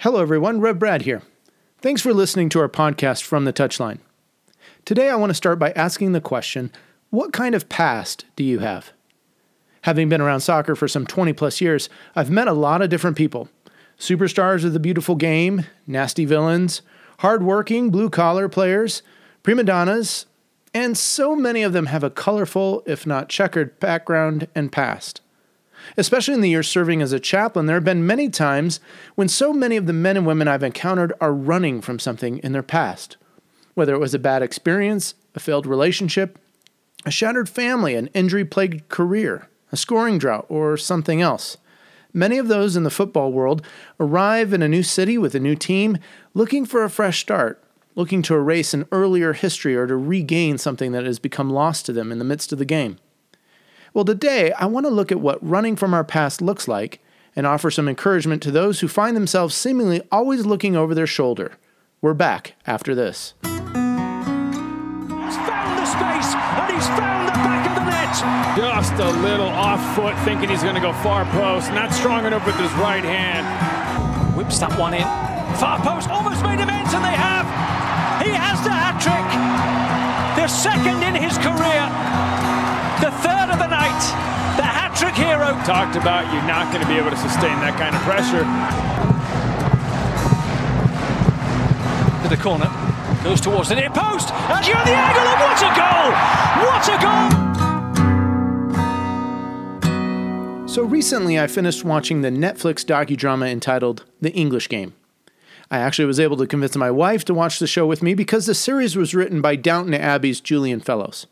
Hello, everyone. Rev Brad here. Thanks for listening to our podcast from the touchline. Today, I want to start by asking the question what kind of past do you have? Having been around soccer for some 20 plus years, I've met a lot of different people superstars of the beautiful game, nasty villains, hardworking blue collar players, prima donnas, and so many of them have a colorful, if not checkered, background and past. Especially in the years serving as a chaplain, there have been many times when so many of the men and women I've encountered are running from something in their past. Whether it was a bad experience, a failed relationship, a shattered family, an injury plagued career, a scoring drought, or something else. Many of those in the football world arrive in a new city with a new team, looking for a fresh start, looking to erase an earlier history or to regain something that has become lost to them in the midst of the game. Well, today I want to look at what running from our past looks like and offer some encouragement to those who find themselves seemingly always looking over their shoulder. We're back after this. He's found the space and he's found the back of the net. Just a little off foot, thinking he's going to go far post. Not strong enough with his right hand. Whips that one in. Far post, almost made him and They have. He has the hat trick. The second in his career. The third of the. The hat trick hero. Talked about you're not going to be able to sustain that kind of pressure. To the corner. Goes towards the near post. And you're the angle. And what a goal! What a goal! So recently, I finished watching the Netflix docudrama entitled The English Game. I actually was able to convince my wife to watch the show with me because the series was written by Downton Abbey's Julian Fellowes.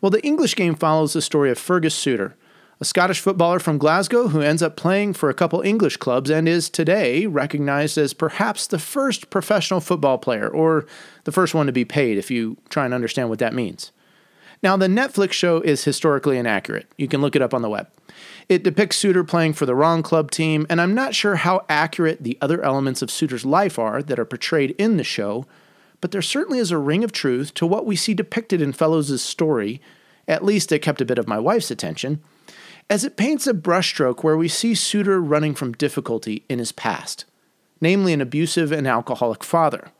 Well, The English Game follows the story of Fergus Suter, a Scottish footballer from Glasgow who ends up playing for a couple English clubs and is today recognized as perhaps the first professional football player, or the first one to be paid, if you try and understand what that means. Now, the Netflix show is historically inaccurate. You can look it up on the web. It depicts Suter playing for the wrong club team, and I'm not sure how accurate the other elements of Suter's life are that are portrayed in the show, but there certainly is a ring of truth to what we see depicted in Fellowes' story. At least it kept a bit of my wife's attention, as it paints a brushstroke where we see Suter running from difficulty in his past, namely an abusive and alcoholic father.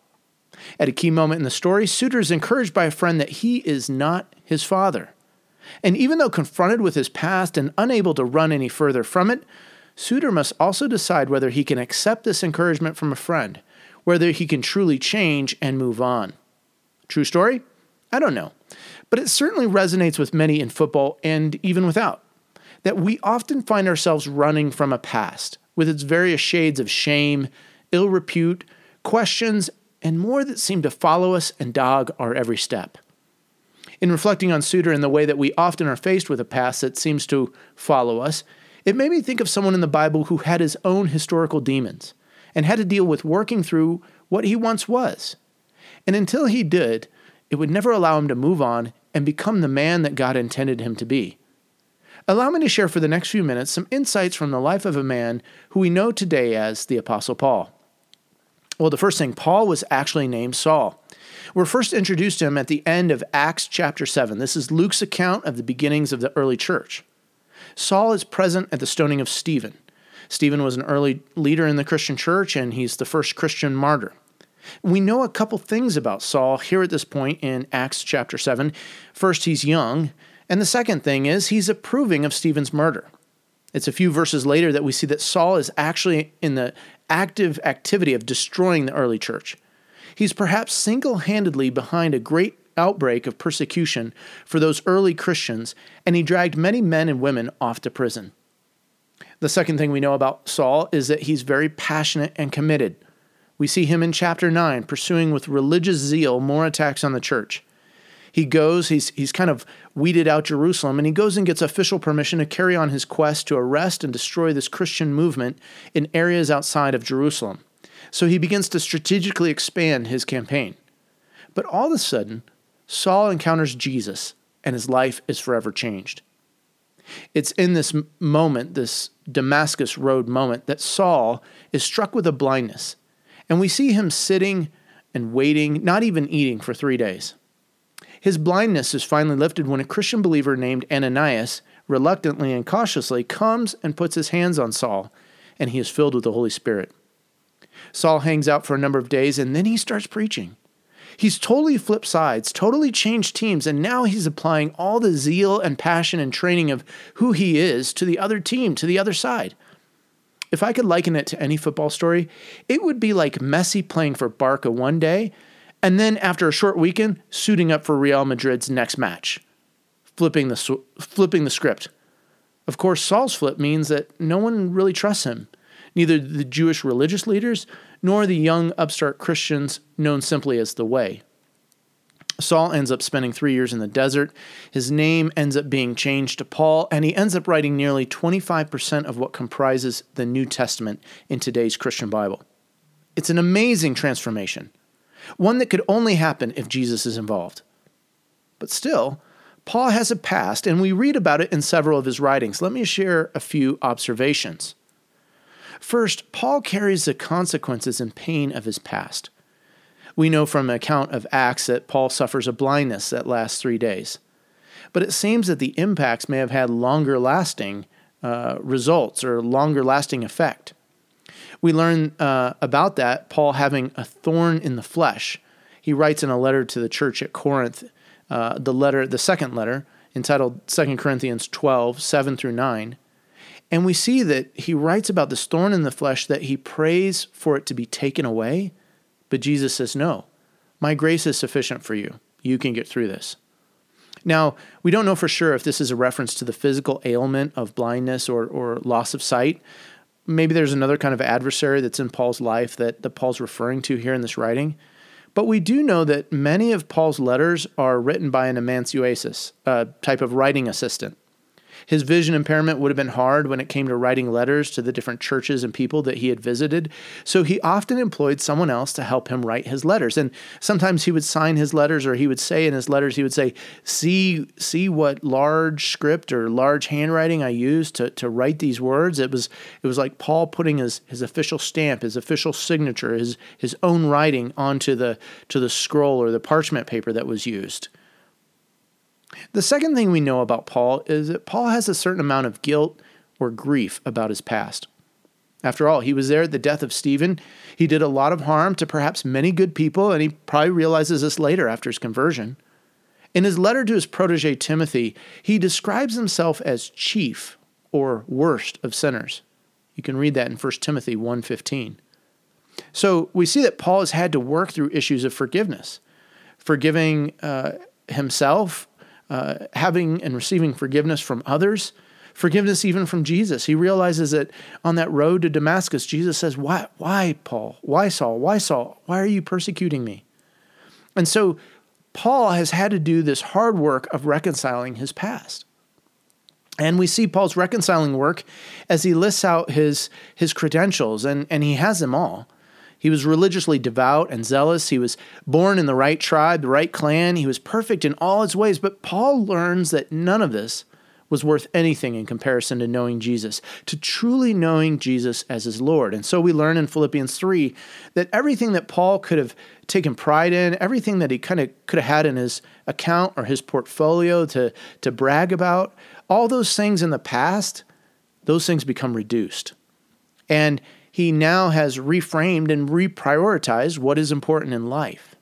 At a key moment in the story, Suter is encouraged by a friend that he is not his father. And even though confronted with his past and unable to run any further from it, Suter must also decide whether he can accept this encouragement from a friend, whether he can truly change and move on. True story? I don't know. But it certainly resonates with many in football and even without. That we often find ourselves running from a past with its various shades of shame, ill repute, questions, and more that seem to follow us and dog our every step. In reflecting on Suter and the way that we often are faced with a past that seems to follow us, it made me think of someone in the Bible who had his own historical demons and had to deal with working through what he once was. And until he did, it would never allow him to move on and become the man that God intended him to be. Allow me to share for the next few minutes some insights from the life of a man who we know today as the Apostle Paul. Well, the first thing, Paul was actually named Saul. We're first introduced to him at the end of Acts chapter 7. This is Luke's account of the beginnings of the early church. Saul is present at the stoning of Stephen. Stephen was an early leader in the Christian church, and he's the first Christian martyr. We know a couple things about Saul here at this point in Acts chapter 7. First, he's young, and the second thing is he's approving of Stephen's murder. It's a few verses later that we see that Saul is actually in the active activity of destroying the early church. He's perhaps single handedly behind a great outbreak of persecution for those early Christians, and he dragged many men and women off to prison. The second thing we know about Saul is that he's very passionate and committed. We see him in chapter 9 pursuing with religious zeal more attacks on the church. He goes, he's, he's kind of weeded out Jerusalem, and he goes and gets official permission to carry on his quest to arrest and destroy this Christian movement in areas outside of Jerusalem. So he begins to strategically expand his campaign. But all of a sudden, Saul encounters Jesus, and his life is forever changed. It's in this moment, this Damascus Road moment, that Saul is struck with a blindness. And we see him sitting and waiting, not even eating, for three days. His blindness is finally lifted when a Christian believer named Ananias, reluctantly and cautiously, comes and puts his hands on Saul, and he is filled with the Holy Spirit. Saul hangs out for a number of days and then he starts preaching. He's totally flipped sides, totally changed teams, and now he's applying all the zeal and passion and training of who he is to the other team, to the other side. If I could liken it to any football story, it would be like Messi playing for Barca one day and then after a short weekend suiting up for Real Madrid's next match, flipping the flipping the script. Of course, Saul's flip means that no one really trusts him, neither the Jewish religious leaders nor the young upstart Christians known simply as the Way. Saul ends up spending three years in the desert. His name ends up being changed to Paul, and he ends up writing nearly 25% of what comprises the New Testament in today's Christian Bible. It's an amazing transformation, one that could only happen if Jesus is involved. But still, Paul has a past, and we read about it in several of his writings. Let me share a few observations. First, Paul carries the consequences and pain of his past. We know from an account of Acts that Paul suffers a blindness that lasts three days. But it seems that the impacts may have had longer lasting uh, results or longer lasting effect. We learn uh, about that, Paul having a thorn in the flesh. He writes in a letter to the church at Corinth, uh, the letter, the second letter, entitled 2 Corinthians 12, 7 through 9. And we see that he writes about this thorn in the flesh that he prays for it to be taken away. But Jesus says, No, my grace is sufficient for you. You can get through this. Now, we don't know for sure if this is a reference to the physical ailment of blindness or, or loss of sight. Maybe there's another kind of adversary that's in Paul's life that, that Paul's referring to here in this writing. But we do know that many of Paul's letters are written by an amanuensis, a type of writing assistant. His vision impairment would have been hard when it came to writing letters to the different churches and people that he had visited, so he often employed someone else to help him write his letters. And sometimes he would sign his letters or he would say in his letters he would say, "See see what large script or large handwriting I used to to write these words." It was it was like Paul putting his his official stamp, his official signature, his his own writing onto the to the scroll or the parchment paper that was used. The second thing we know about Paul is that Paul has a certain amount of guilt or grief about his past. After all, he was there at the death of Stephen. He did a lot of harm to perhaps many good people, and he probably realizes this later after his conversion. In his letter to his protege Timothy, he describes himself as chief or worst of sinners. You can read that in 1 Timothy 1:15. So we see that Paul has had to work through issues of forgiveness, forgiving uh, himself uh, having and receiving forgiveness from others, forgiveness even from Jesus. He realizes that on that road to Damascus, Jesus says, Why, why, Paul? Why, Saul? Why, Saul? Why are you persecuting me? And so Paul has had to do this hard work of reconciling his past. And we see Paul's reconciling work as he lists out his, his credentials, and, and he has them all. He was religiously devout and zealous. He was born in the right tribe, the right clan. He was perfect in all his ways. But Paul learns that none of this was worth anything in comparison to knowing Jesus, to truly knowing Jesus as his Lord. And so we learn in Philippians 3 that everything that Paul could have taken pride in, everything that he kind of could have had in his account or his portfolio to, to brag about, all those things in the past, those things become reduced. And he now has reframed and reprioritized what is important in life.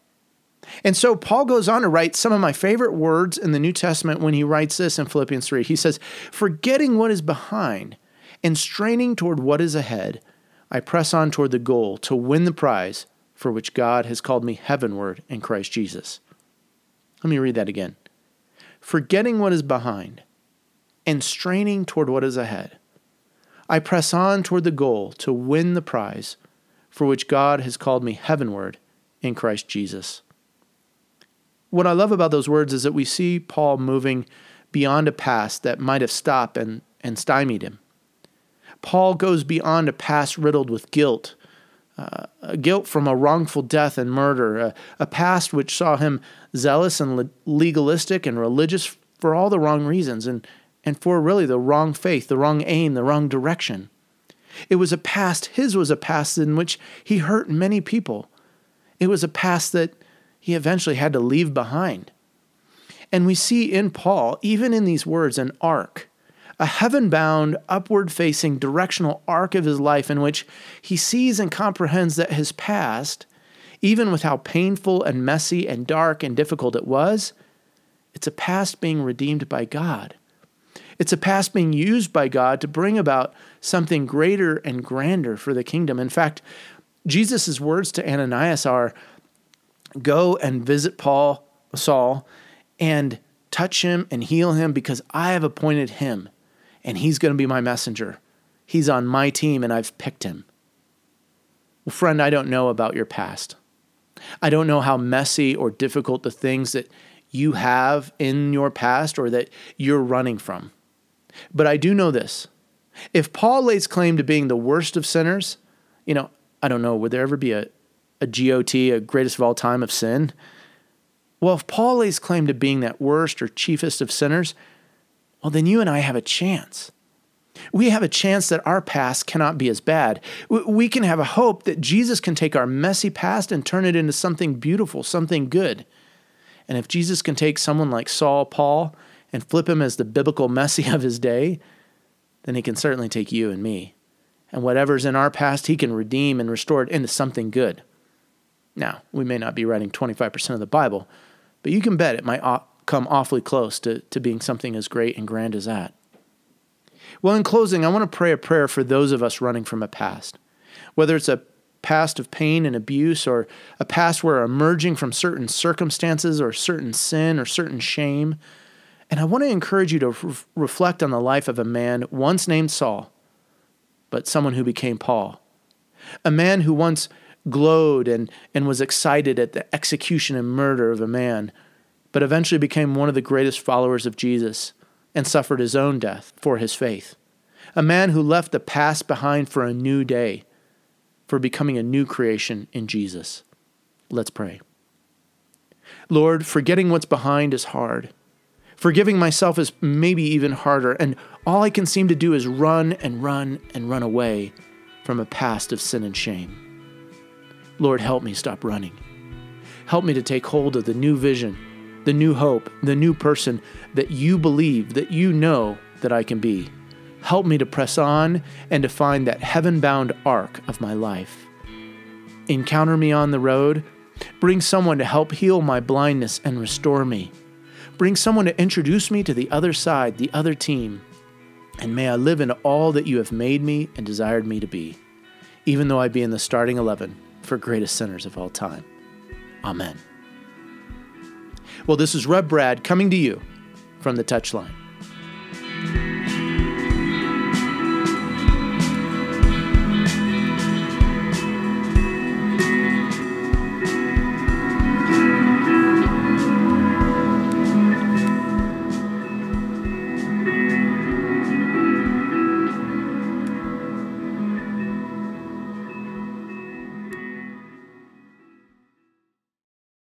And so Paul goes on to write some of my favorite words in the New Testament when he writes this in Philippians 3. He says, Forgetting what is behind and straining toward what is ahead, I press on toward the goal to win the prize for which God has called me heavenward in Christ Jesus. Let me read that again. Forgetting what is behind and straining toward what is ahead, I press on toward the goal to win the prize for which God has called me heavenward in Christ Jesus. What I love about those words is that we see Paul moving beyond a past that might have stopped and, and stymied him. Paul goes beyond a past riddled with guilt, uh, guilt from a wrongful death and murder, a, a past which saw him zealous and legalistic and religious for all the wrong reasons, and, and for really the wrong faith, the wrong aim, the wrong direction. It was a past, his was a past in which he hurt many people. It was a past that he eventually had to leave behind. And we see in Paul, even in these words, an arc, a heaven bound, upward facing, directional arc of his life in which he sees and comprehends that his past, even with how painful and messy and dark and difficult it was, it's a past being redeemed by God. It's a past being used by God to bring about something greater and grander for the kingdom. In fact, Jesus' words to Ananias are Go and visit Paul, Saul, and touch him and heal him because I have appointed him and he's going to be my messenger. He's on my team and I've picked him. Well, friend, I don't know about your past. I don't know how messy or difficult the things that you have in your past or that you're running from. But I do know this. If Paul lays claim to being the worst of sinners, you know, I don't know, would there ever be a, a GOT, a greatest of all time of sin? Well, if Paul lays claim to being that worst or chiefest of sinners, well, then you and I have a chance. We have a chance that our past cannot be as bad. We can have a hope that Jesus can take our messy past and turn it into something beautiful, something good. And if Jesus can take someone like Saul, Paul, and flip him as the biblical Messi of his day, then he can certainly take you and me. And whatever's in our past, he can redeem and restore it into something good. Now, we may not be writing 25% of the Bible, but you can bet it might come awfully close to, to being something as great and grand as that. Well, in closing, I want to pray a prayer for those of us running from a past. Whether it's a past of pain and abuse, or a past where emerging from certain circumstances, or certain sin, or certain shame. And I want to encourage you to re- reflect on the life of a man once named Saul, but someone who became Paul. A man who once glowed and, and was excited at the execution and murder of a man, but eventually became one of the greatest followers of Jesus and suffered his own death for his faith. A man who left the past behind for a new day, for becoming a new creation in Jesus. Let's pray. Lord, forgetting what's behind is hard. Forgiving myself is maybe even harder, and all I can seem to do is run and run and run away from a past of sin and shame. Lord, help me stop running. Help me to take hold of the new vision the new hope, the new person that you believe, that you know that I can be. Help me to press on and to find that heaven bound arc of my life. Encounter me on the road. Bring someone to help heal my blindness and restore me. Bring someone to introduce me to the other side, the other team. And may I live in all that you have made me and desired me to be, even though I be in the starting 11 for greatest sinners of all time. Amen. Well, this is Rev Brad coming to you from the touchline.